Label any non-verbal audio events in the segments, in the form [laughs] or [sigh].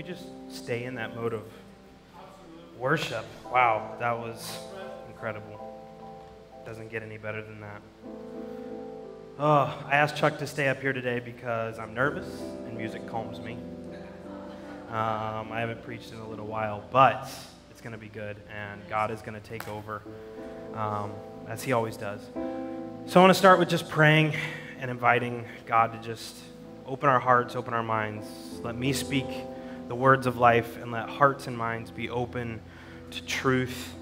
we just stay in that mode of worship? Wow, that was incredible. Doesn't get any better than that. Oh, I asked Chuck to stay up here today because I'm nervous and music calms me. Um, I haven't preached in a little while, but it's going to be good, and God is going to take over um, as He always does. So I want to start with just praying and inviting God to just open our hearts, open our minds. Let me speak the words of life, and let hearts and minds be open to truth.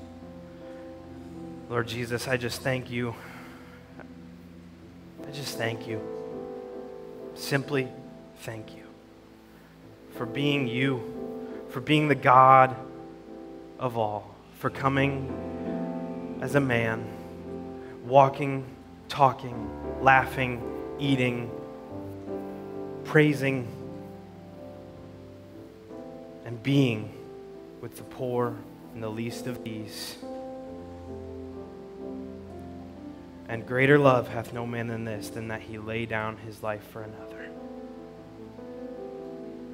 Lord Jesus, I just thank you I just thank you. Simply thank you for being you, for being the God of all, for coming as a man, walking, talking, laughing, eating, praising, and being with the poor and the least of these. And greater love hath no man than this, than that he lay down his life for another.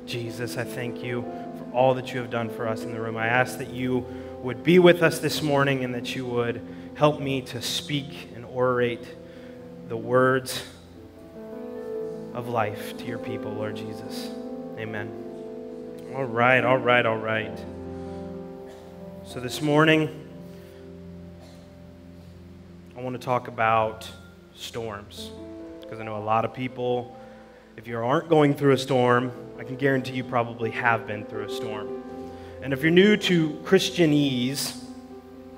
Jesus, I thank you for all that you have done for us in the room. I ask that you would be with us this morning and that you would help me to speak and orate the words of life to your people, Lord Jesus. Amen. All right, all right, all right. So this morning, I want to talk about storms. Because I know a lot of people, if you aren't going through a storm, I can guarantee you probably have been through a storm. And if you're new to Christianese,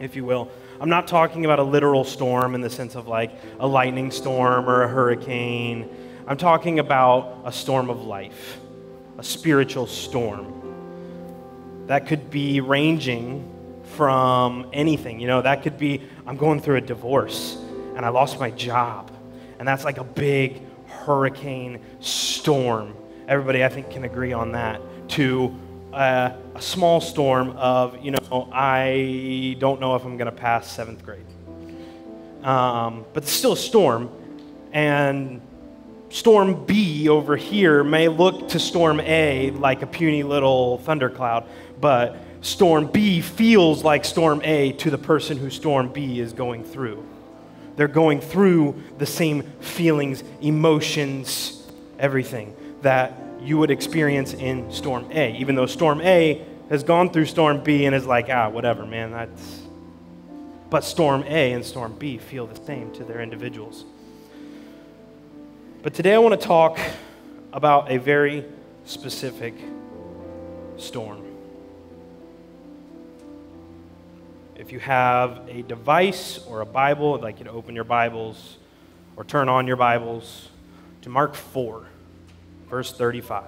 if you will, I'm not talking about a literal storm in the sense of like a lightning storm or a hurricane. I'm talking about a storm of life, a spiritual storm. That could be ranging from anything. You know, that could be I'm going through a divorce and I lost my job. And that's like a big hurricane storm. Everybody, I think, can agree on that. To uh, a small storm of, you know, I don't know if I'm going to pass seventh grade. Um, but it's still a storm. And storm B over here may look to storm A like a puny little thundercloud, but storm B feels like storm A to the person who storm B is going through. They're going through the same feelings, emotions, everything that you would experience in storm A, even though storm A has gone through storm B and is like, ah, whatever, man, that's. But storm A and storm B feel the same to their individuals. But today I want to talk about a very specific storm. If you have a device or a Bible, I'd like you to open your Bibles or turn on your Bibles to Mark 4, verse 35.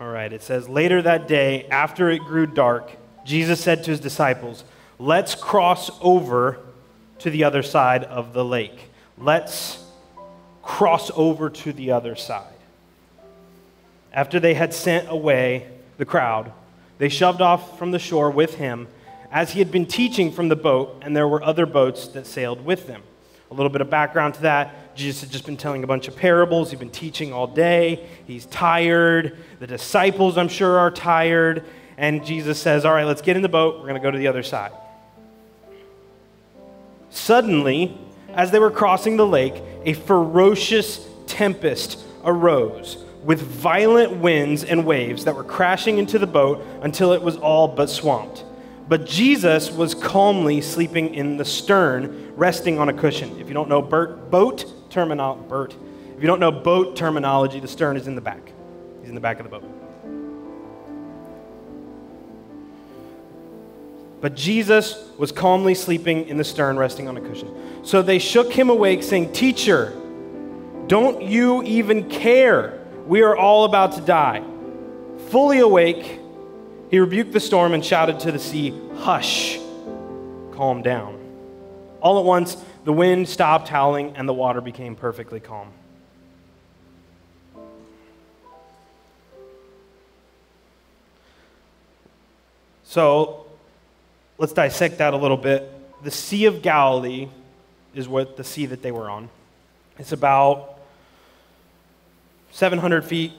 All right, it says, Later that day, after it grew dark, Jesus said to his disciples, Let's cross over to the other side of the lake. Let's cross over to the other side. After they had sent away the crowd, they shoved off from the shore with him as he had been teaching from the boat, and there were other boats that sailed with them. A little bit of background to that Jesus had just been telling a bunch of parables. He'd been teaching all day. He's tired. The disciples, I'm sure, are tired. And Jesus says, All right, let's get in the boat. We're going to go to the other side. Suddenly, as they were crossing the lake, a ferocious tempest arose with violent winds and waves that were crashing into the boat until it was all but swamped. But Jesus was calmly sleeping in the stern, resting on a cushion. If you don't know boat terminology, Bert, if you don't know boat terminology, the stern is in the back. He's in the back of the boat. But Jesus was calmly sleeping in the stern, resting on a cushion. So they shook him awake, saying, Teacher, don't you even care? We are all about to die. Fully awake, he rebuked the storm and shouted to the sea, Hush, calm down. All at once, the wind stopped howling and the water became perfectly calm. So let's dissect that a little bit the Sea of Galilee is what the sea that they were on. It's about 700 feet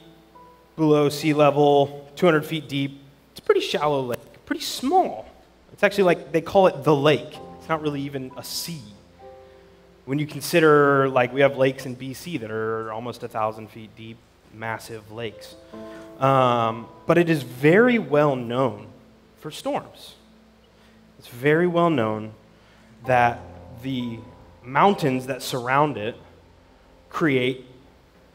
below sea level, 200 feet deep. It's a pretty shallow lake, pretty small. It's actually like they call it the lake. It's not really even a sea. When you consider, like, we have lakes in BC that are almost a thousand feet deep, massive lakes. Um, but it is very well known for storms. It's very well known that the mountains that surround it create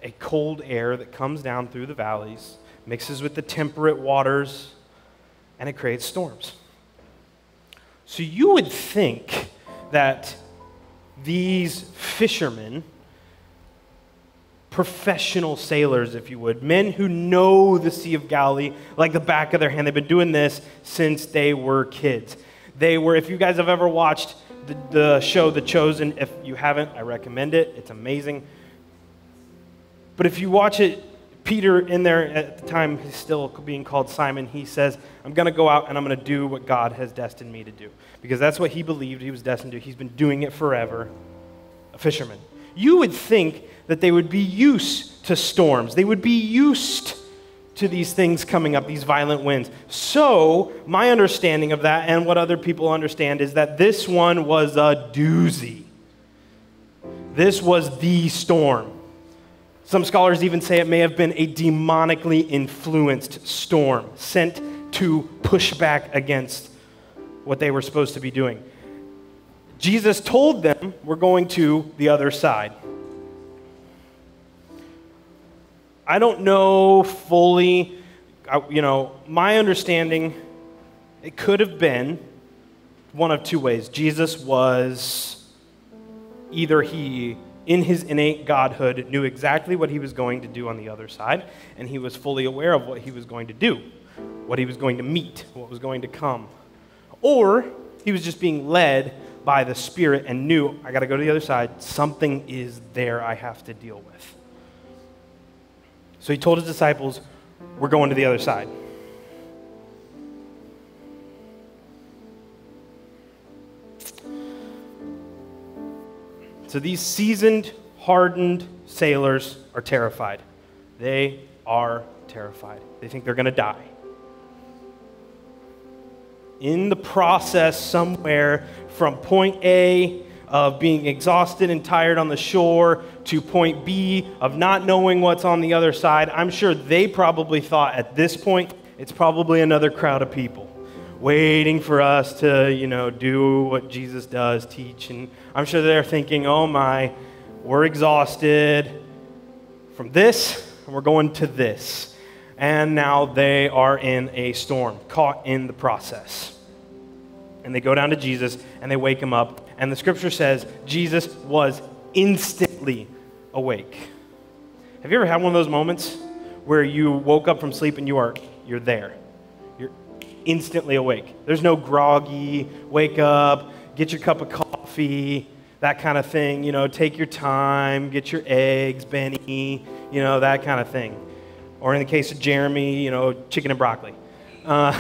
a cold air that comes down through the valleys, mixes with the temperate waters, and it creates storms. So you would think that these fishermen, professional sailors, if you would, men who know the Sea of Galilee like the back of their hand, they've been doing this since they were kids. They were, if you guys have ever watched the, the show The Chosen, if you haven't, I recommend it. It's amazing. But if you watch it, Peter, in there at the time, he's still being called Simon, he says, I'm going to go out and I'm going to do what God has destined me to do. Because that's what he believed he was destined to. He's been doing it forever. A fisherman. You would think that they would be used to storms, they would be used to these things coming up, these violent winds. So, my understanding of that and what other people understand is that this one was a doozy. This was the storm. Some scholars even say it may have been a demonically influenced storm sent to push back against what they were supposed to be doing. Jesus told them, We're going to the other side. I don't know fully, uh, you know, my understanding, it could have been one of two ways. Jesus was either he in his innate godhood, knew exactly what he was going to do on the other side, and he was fully aware of what he was going to do, what he was going to meet, what was going to come. Or he was just being led by the Spirit and knew, I got to go to the other side. Something is there I have to deal with. So he told his disciples, We're going to the other side. So these seasoned, hardened sailors are terrified. They are terrified. They think they're going to die. In the process, somewhere from point A of being exhausted and tired on the shore to point B of not knowing what's on the other side, I'm sure they probably thought at this point it's probably another crowd of people waiting for us to, you know, do what Jesus does, teach. And I'm sure they're thinking, oh my, we're exhausted from this, and we're going to this. And now they are in a storm, caught in the process. And they go down to Jesus and they wake him up. And the scripture says Jesus was instantly awake. Have you ever had one of those moments where you woke up from sleep and you are you're there? Instantly awake. There's no groggy, wake up, get your cup of coffee, that kind of thing. You know, take your time, get your eggs, Benny, you know, that kind of thing. Or in the case of Jeremy, you know, chicken and broccoli. Uh,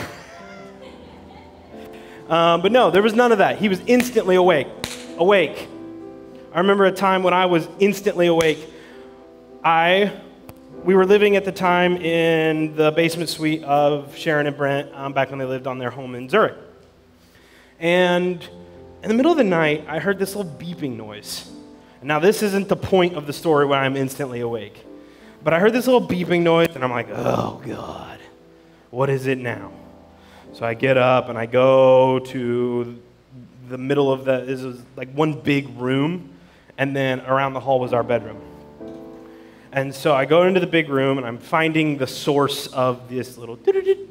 [laughs] um, but no, there was none of that. He was instantly awake. Awake. I remember a time when I was instantly awake. I we were living at the time in the basement suite of Sharon and Brent um, back when they lived on their home in Zurich. And in the middle of the night, I heard this little beeping noise. Now, this isn't the point of the story where I'm instantly awake. But I heard this little beeping noise, and I'm like, oh, God, what is it now? So I get up and I go to the middle of the, this is like one big room, and then around the hall was our bedroom. And so I go into the big room and I'm finding the source of this little. And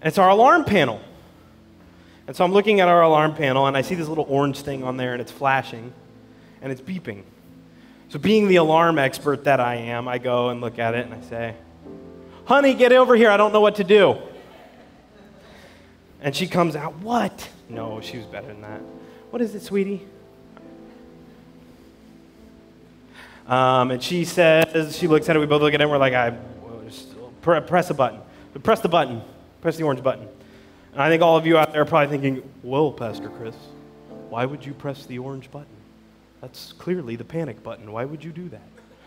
it's our alarm panel. And so I'm looking at our alarm panel and I see this little orange thing on there and it's flashing and it's beeping. So, being the alarm expert that I am, I go and look at it and I say, Honey, get over here. I don't know what to do. And she comes out, What? No, she was better than that. What is it, sweetie? Um, and she says, she looks at it, we both look at it, and we're like, I press a button. We press the button. Press the orange button. And I think all of you out there are probably thinking, whoa, Pastor Chris, why would you press the orange button? That's clearly the panic button. Why would you do that?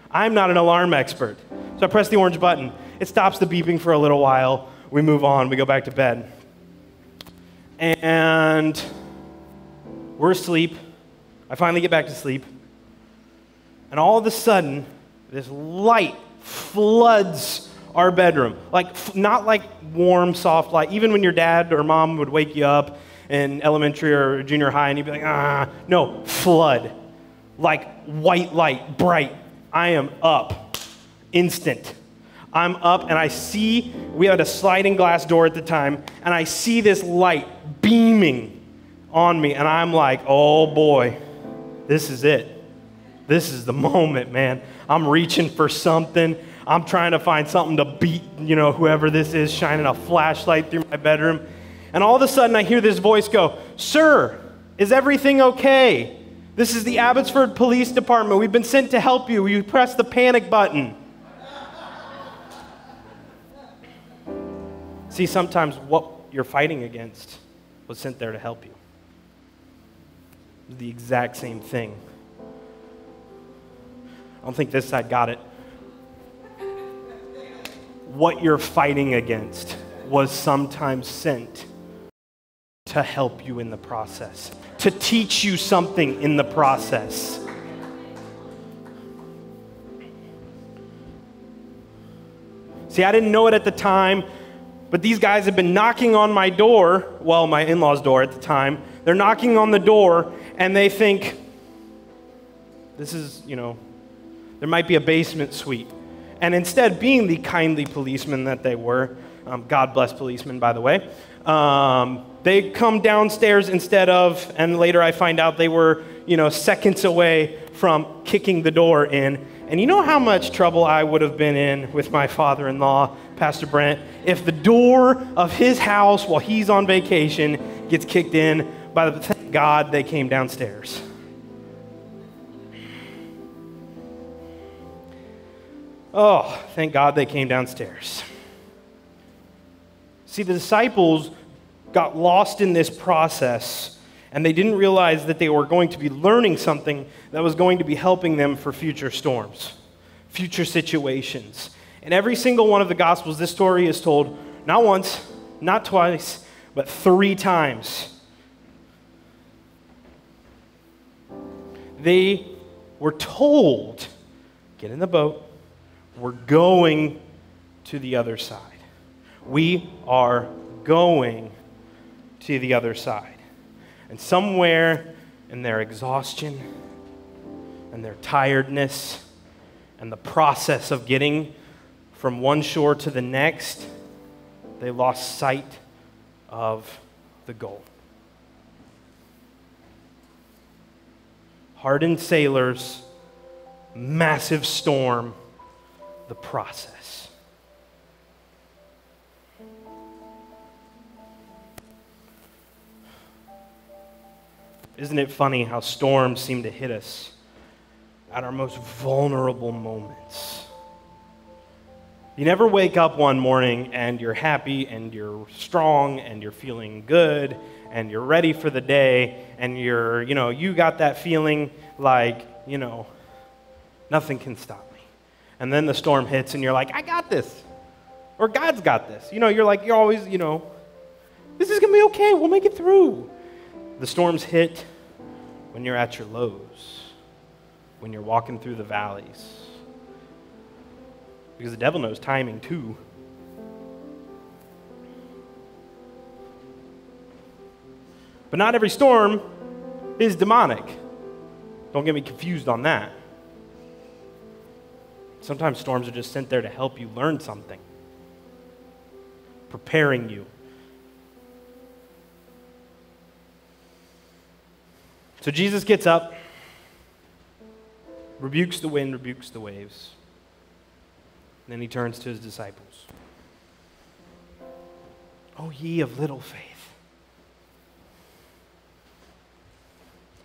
I'm not an alarm expert. So I press the orange button. It stops the beeping for a little while. We move on. We go back to bed. And we're asleep. I finally get back to sleep. And all of a sudden, this light floods our bedroom. Like, not like warm, soft light. Even when your dad or mom would wake you up in elementary or junior high and you'd be like, ah, no, flood. Like white light, bright. I am up, instant. I'm up and I see, we had a sliding glass door at the time, and I see this light beaming on me, and I'm like, oh boy, this is it. This is the [laughs] moment, man. I'm reaching for something. I'm trying to find something to beat, you know, whoever this is shining a flashlight through my bedroom. And all of a sudden I hear this voice go, Sir, is everything okay? This is the Abbotsford Police Department. We've been sent to help you. You press the panic button. See, sometimes what you're fighting against was sent there to help you. The exact same thing. I don't think this side got it what you're fighting against was sometimes sent to help you in the process, to teach you something in the process. See, I didn't know it at the time, but these guys have been knocking on my door, well, my in law's door at the time. They're knocking on the door, and they think, this is, you know, there might be a basement suite. And instead, being the kindly policemen that they were, um, God bless policemen, by the way, um, they come downstairs instead of, and later I find out they were, you know, seconds away from kicking the door in. And you know how much trouble I would have been in with my father in law, Pastor Brent, if the door of his house while he's on vacation gets kicked in by the, thank God they came downstairs. Oh, thank God they came downstairs. See, the disciples got lost in this process and they didn't realize that they were going to be learning something that was going to be helping them for future storms, future situations. In every single one of the Gospels, this story is told not once, not twice, but three times. They were told, get in the boat, we're going to the other side. We are going to the other side. And somewhere in their exhaustion and their tiredness and the process of getting from one shore to the next, they lost sight of the goal. Hardened sailors, massive storm the process. Isn't it funny how storms seem to hit us at our most vulnerable moments? You never wake up one morning and you're happy and you're strong and you're feeling good and you're ready for the day and you're, you know, you got that feeling like, you know, nothing can stop and then the storm hits and you're like, I got this. Or God's got this. You know, you're like, you're always, you know, this is going to be okay. We'll make it through. The storms hit when you're at your lows, when you're walking through the valleys. Because the devil knows timing too. But not every storm is demonic. Don't get me confused on that. Sometimes storms are just sent there to help you learn something, preparing you. So Jesus gets up, rebukes the wind, rebukes the waves. And then he turns to his disciples. Oh, ye of little faith.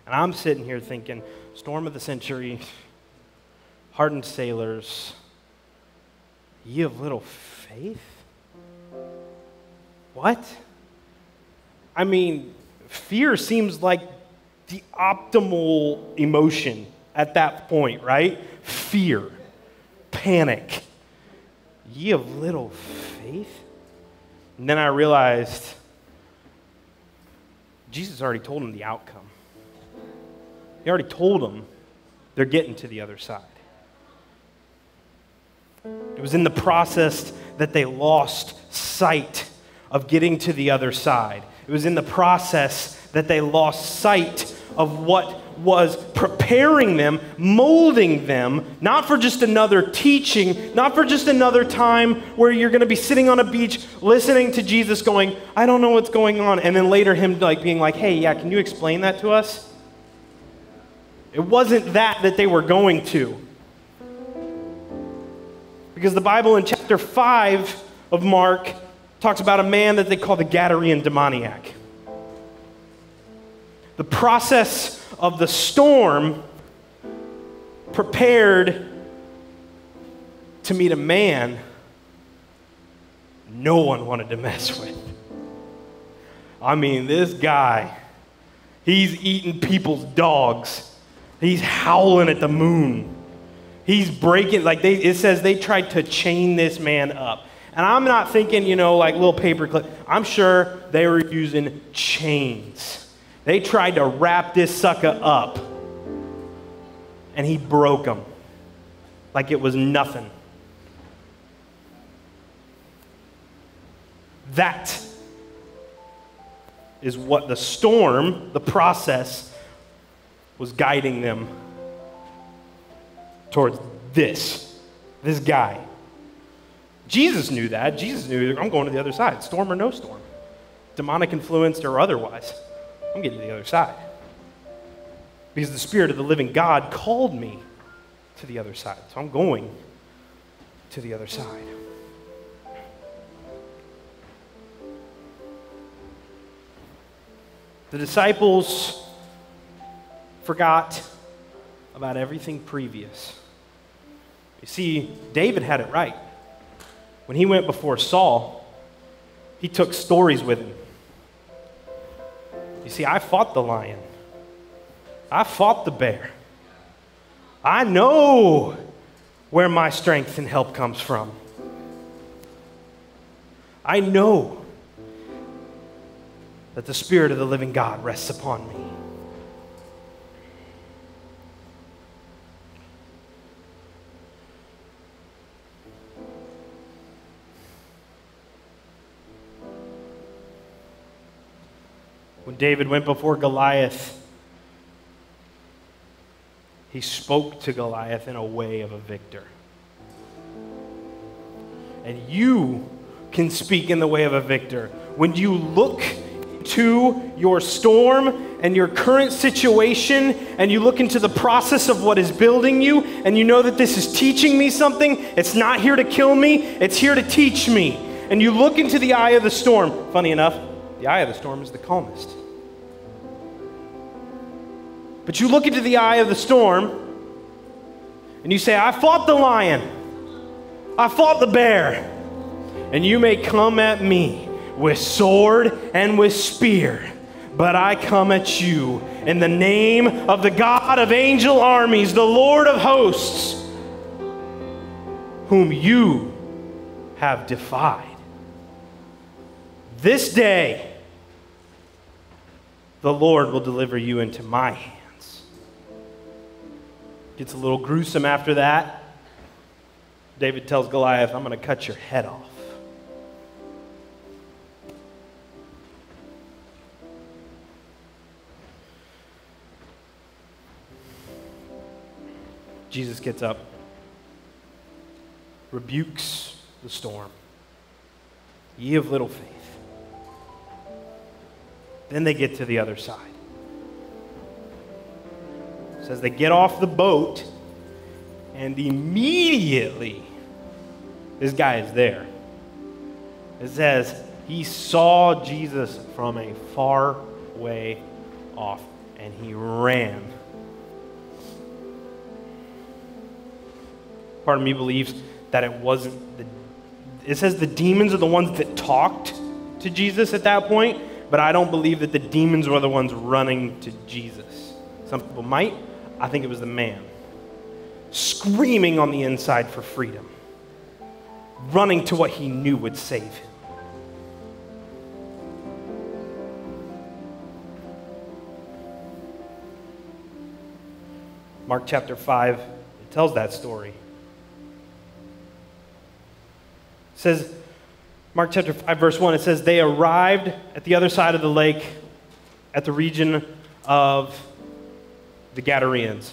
And I'm sitting here thinking, storm of the century, hardened sailors, ye of little faith? what? I mean, fear seems like the optimal emotion at that point, right? Fear, panic. Ye of little faith? And then I realized Jesus already told him the outcome. He already told them they're getting to the other side. It was in the process that they lost sight of getting to the other side. It was in the process that they lost sight of what was preparing them, molding them, not for just another teaching, not for just another time where you're going to be sitting on a beach listening to Jesus going, I don't know what's going on, and then later him like being like, "Hey, yeah, can you explain that to us?" It wasn't that that they were going to. Because the Bible in chapter 5 of Mark talks about a man that they call the Gadarene demoniac. The process of the storm prepared to meet a man no one wanted to mess with. I mean, this guy, he's eating people's dogs. He's howling at the moon. He's breaking, like they, it says they tried to chain this man up. And I'm not thinking, you know, like little paperclip. I'm sure they were using chains. They tried to wrap this sucker up, and he broke them like it was nothing. That is what the storm, the process, was guiding them towards this, this guy. Jesus knew that. Jesus knew, I'm going to the other side, storm or no storm, demonic influenced or otherwise. I'm getting to the other side. Because the Spirit of the living God called me to the other side. So I'm going to the other side. The disciples forgot about everything previous. You see, David had it right. When he went before Saul, he took stories with him. You see, I fought the lion, I fought the bear. I know where my strength and help comes from. I know that the Spirit of the living God rests upon me. David went before Goliath, he spoke to Goliath in a way of a victor. And you can speak in the way of a victor. When you look to your storm and your current situation, and you look into the process of what is building you, and you know that this is teaching me something, it's not here to kill me, it's here to teach me. And you look into the eye of the storm. Funny enough, the eye of the storm is the calmest. But you look into the eye of the storm and you say, I fought the lion, I fought the bear, and you may come at me with sword and with spear, but I come at you in the name of the God of angel armies, the Lord of hosts, whom you have defied. This day, the Lord will deliver you into my hand. Gets a little gruesome after that. David tells Goliath, I'm going to cut your head off. Jesus gets up, rebukes the storm. Ye of little faith. Then they get to the other side says they get off the boat, and immediately this guy is there. It says he saw Jesus from a far way off, and he ran. Part of me believes that it wasn't the. It says the demons are the ones that talked to Jesus at that point, but I don't believe that the demons were the ones running to Jesus. Some people might. I think it was the man screaming on the inside for freedom, running to what he knew would save him. Mark chapter 5 it tells that story. It says, Mark chapter 5, verse 1, it says, They arrived at the other side of the lake at the region of the Gadareans.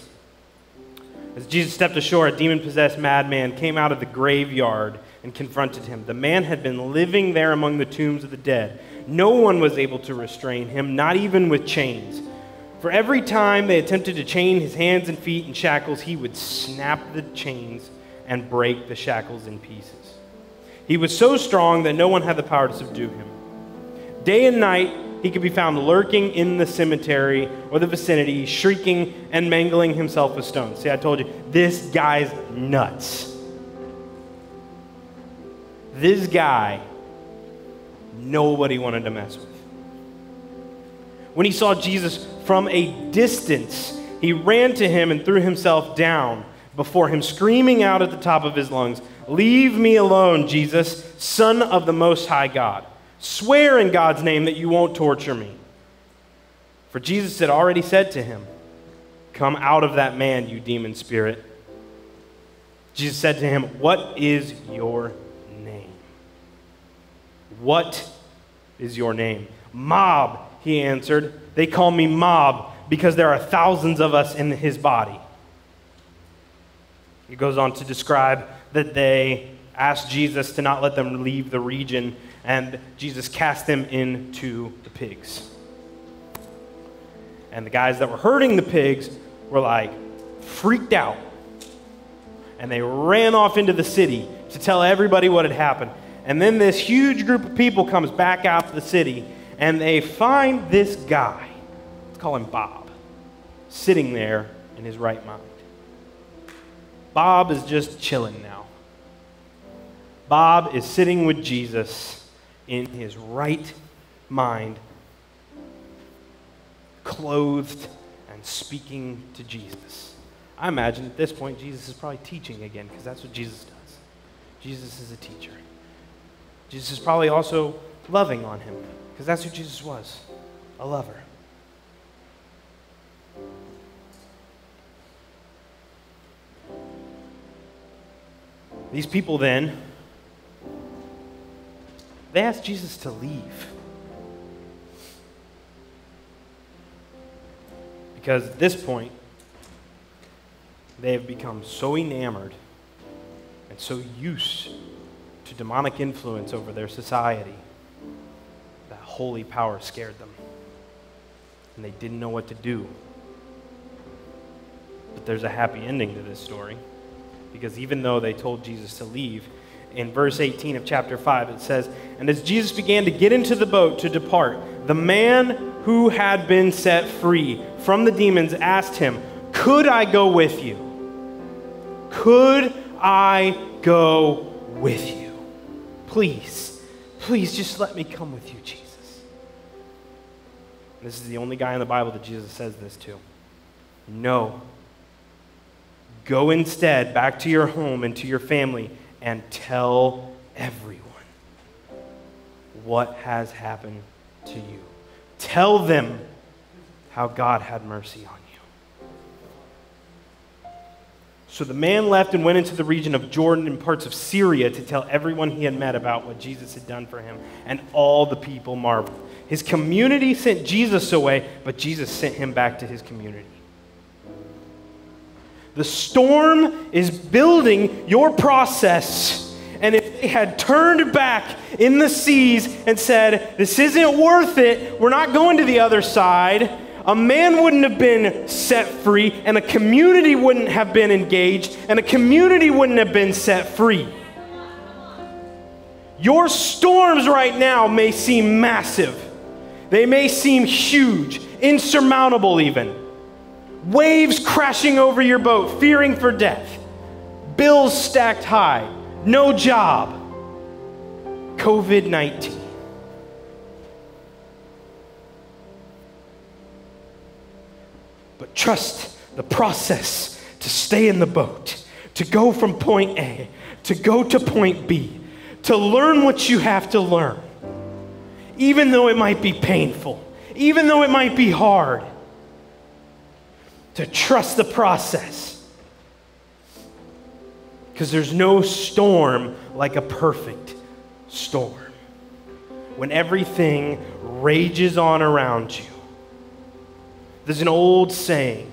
As Jesus stepped ashore, a demon possessed madman came out of the graveyard and confronted him. The man had been living there among the tombs of the dead. No one was able to restrain him, not even with chains. For every time they attempted to chain his hands and feet in shackles, he would snap the chains and break the shackles in pieces. He was so strong that no one had the power to subdue him. Day and night, he could be found lurking in the cemetery or the vicinity, shrieking and mangling himself with stones. See, I told you, this guy's nuts. This guy, nobody wanted to mess with. When he saw Jesus from a distance, he ran to him and threw himself down before him, screaming out at the top of his lungs, Leave me alone, Jesus, Son of the Most High God. Swear in God's name that you won't torture me. For Jesus had already said to him, Come out of that man, you demon spirit. Jesus said to him, What is your name? What is your name? Mob, he answered. They call me Mob because there are thousands of us in his body. He goes on to describe that they asked Jesus to not let them leave the region, and Jesus cast them into the pigs. And the guys that were herding the pigs were like freaked out. And they ran off into the city to tell everybody what had happened. And then this huge group of people comes back out to the city and they find this guy, let's call him Bob, sitting there in his right mind. Bob is just chilling now. Bob is sitting with Jesus in his right mind, clothed and speaking to Jesus. I imagine at this point Jesus is probably teaching again because that's what Jesus does. Jesus is a teacher. Jesus is probably also loving on him because that's who Jesus was a lover. These people then, they asked Jesus to leave. Because at this point, they have become so enamored and so used to demonic influence over their society that holy power scared them. And they didn't know what to do. But there's a happy ending to this story because even though they told Jesus to leave, in verse 18 of chapter 5, it says, And as Jesus began to get into the boat to depart, the man who had been set free from the demons asked him, Could I go with you? Could I go with you? Please, please just let me come with you, Jesus. This is the only guy in the Bible that Jesus says this to. No, Go instead back to your home and to your family and tell everyone what has happened to you. Tell them how God had mercy on you. So the man left and went into the region of Jordan and parts of Syria to tell everyone he had met about what Jesus had done for him, and all the people marveled. His community sent Jesus away, but Jesus sent him back to his community. The storm is building your process. And if they had turned back in the seas and said, This isn't worth it, we're not going to the other side, a man wouldn't have been set free, and a community wouldn't have been engaged, and a community wouldn't have been set free. Your storms right now may seem massive, they may seem huge, insurmountable even waves crashing over your boat, fearing for death, bills stacked high, no job, COVID 19. But trust the process to stay in the boat, to go from point A, to go to point B, to learn what you have to learn, even though it might be painful, even though it might be hard to trust the process. Because there's no storm like a perfect storm. When everything rages on around you. There's an old saying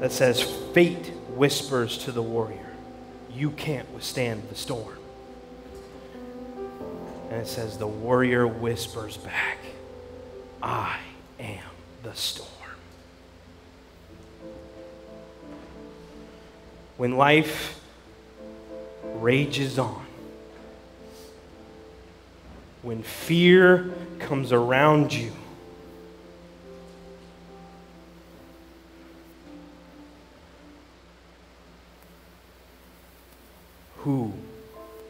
that says, Fate whispers to the warrior, You can't withstand the storm. And it says, The warrior whispers back, I am the storm. When life rages on, when fear comes around you, who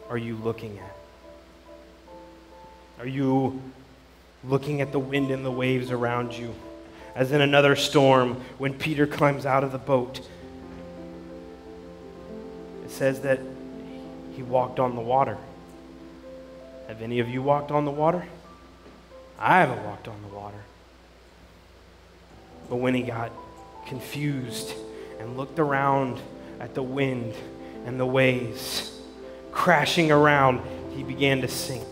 are you looking at? Are you looking at the wind and the waves around you? As in another storm, when Peter climbs out of the boat, says that he walked on the water. Have any of you walked on the water? I haven't walked on the water. But when he got confused and looked around at the wind and the waves crashing around, he began to sink.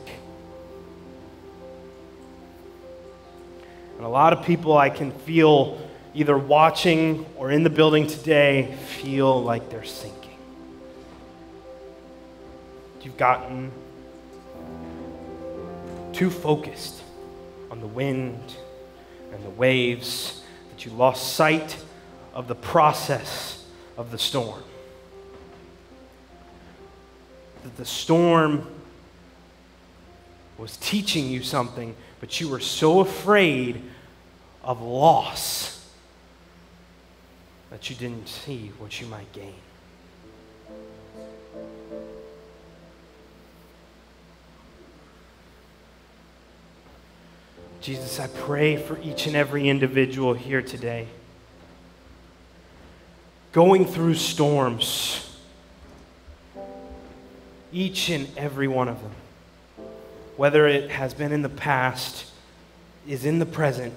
And a lot of people I can feel either watching or in the building today feel like they're sinking. You've gotten too focused on the wind and the waves that you lost sight of the process of the storm that the storm was teaching you something, but you were so afraid of loss that you didn't see what you might gain. Jesus, I pray for each and every individual here today going through storms each and every one of them. Whether it has been in the past, is in the present,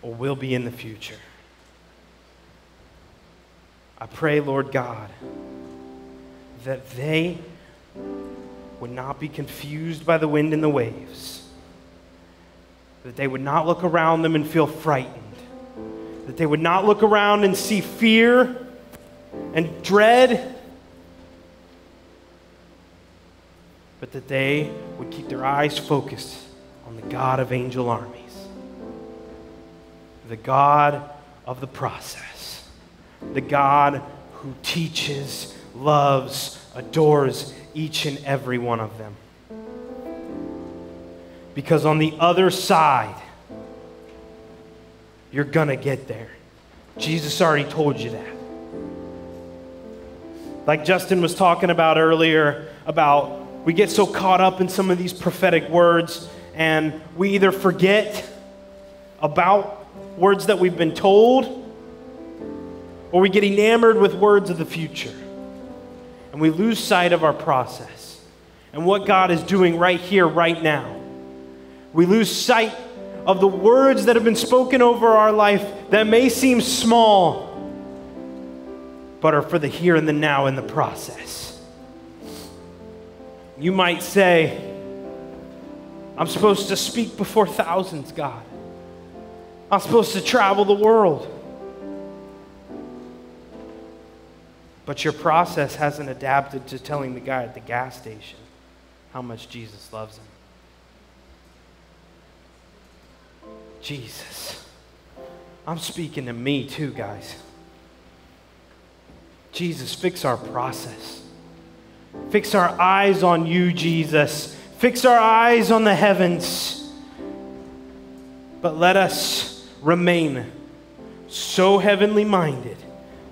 or will be in the future. I pray, Lord God, that they would not be confused by the wind and the waves, that they would not look around them and feel frightened, that they would not look around and see fear and dread. But that they would keep their eyes focused on the God of angel armies, the God of the process, the God who teaches, loves, adores each and every one of them. Because on the other side, you're going to get there. Jesus already told you that. Like Justin was talking about earlier about we get so caught up in some of these prophetic words, and we either forget about words that we've been told, or we get enamored with words of the future. And we lose sight of our process and what God is doing right here, right now. We lose sight of the words that have been spoken over our life that may seem small, but are for the here and the now in the process. You might say, I'm supposed to speak before thousands, God. I'm supposed to travel the world. But your process hasn't adapted to telling the guy at the gas station how much Jesus loves him. Jesus. I'm speaking to me too, guys. Jesus, fix our process. Fix our eyes on you, Jesus. Fix our eyes on the heavens. But let us remain so heavenly minded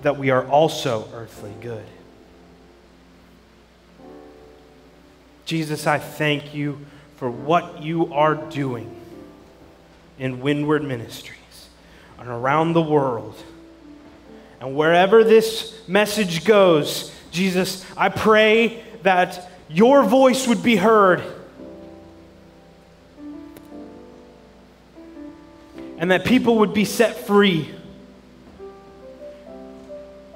that we are also earthly good. Jesus, I thank you for what you are doing in Windward Ministries. and around the world. And wherever this message goes, Jesus, I pray that your voice would be heard. And that people would be set free.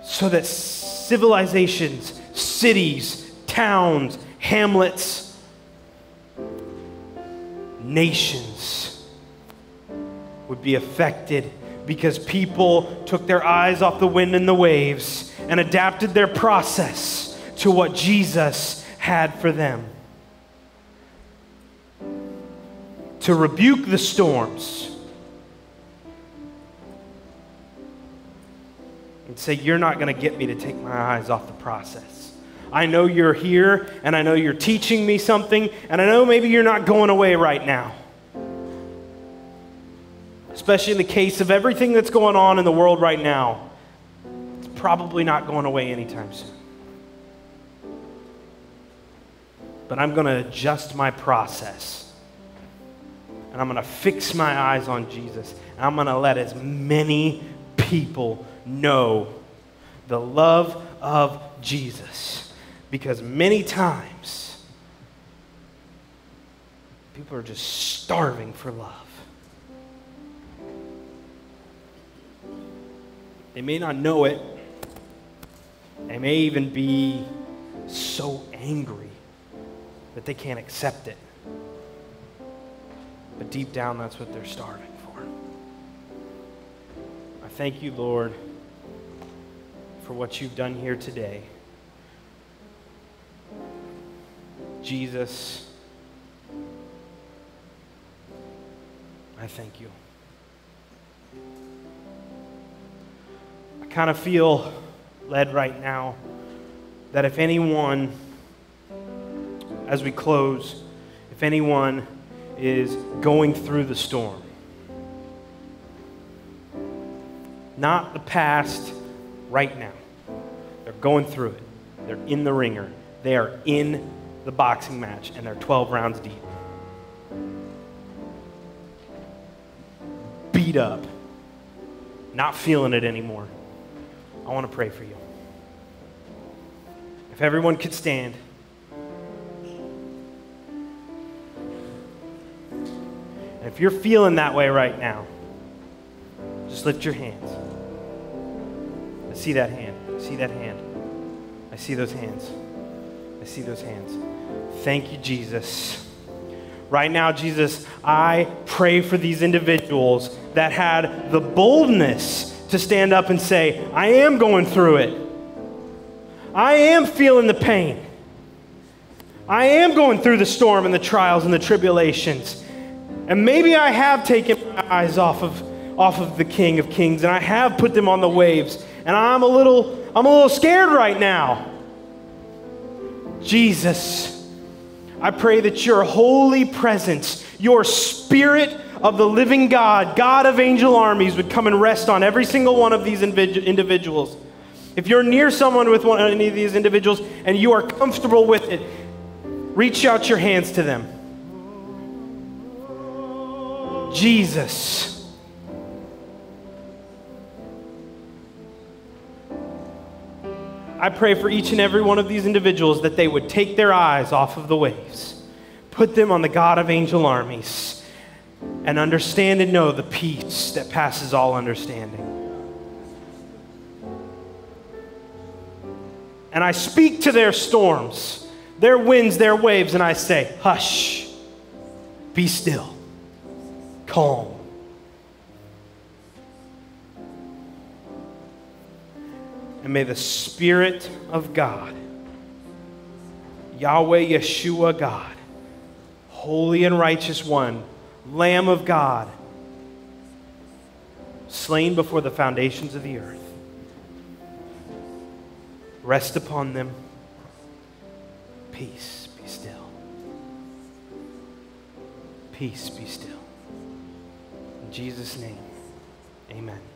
So that civilizations, cities, towns, hamlets, nations would be affected because people took their eyes off the wind and the waves and adapted their process to what Jesus had for them. To rebuke the storms and say, You're not going to get me to take my eyes off the process. I know you're here, and I know you're teaching me something, and I know maybe you're not going away right now especially in the case of everything that's going on in the world right now, it's probably not going away anytime soon. But I'm going to adjust my process. And I'm going to fix my eyes on Jesus. And I'm going to let as many people know the love of Jesus. Because many times, people are just starving for love. They may not know it. They may even be so angry that they can't accept it. But deep down, that's what they're starving for. I thank you, Lord, for what you've done here today. Jesus, I thank you. Kind of feel led right now that if anyone, as we close, if anyone is going through the storm, not the past, right now, they're going through it. They're in the wringer. They are in the boxing match, and they're 12 rounds deep. Beat up, not feeling it anymore. I want to pray for you. If everyone could stand. And if you're feeling that way right now, just lift your hands. I see that hand. I see that hand. I see those hands. I see those hands. Thank you, Jesus. Right now, Jesus, I pray for these individuals that had the boldness to stand up and say, I am going through it. I am feeling the pain. I am going through the storm and the trials and the tribulations. And maybe I have taken my eyes off of, off of the King of Kings and I have put them on the waves. And I'm a little, I'm a little scared right now. Jesus, I pray that your holy presence, your spirit of the living God, God of angel armies, would come and rest on every single one of these individuals. If you're near someone with one, any of these individuals and you are comfortable with it, reach out your hands to them. Jesus. I pray for each and every one of these individuals that they would take their eyes off of the waves, put them on the God of angel armies and understand and know the peace that passes all understanding. And I speak to their storms, their winds, their waves, and I say, Hush, be still, calm. And may the Spirit of God, Yahweh Yeshua God, holy and righteous one, Lamb of God, slain before the foundations of the earth. Rest upon them. Peace, be still. Peace, be still. In Jesus' name, amen.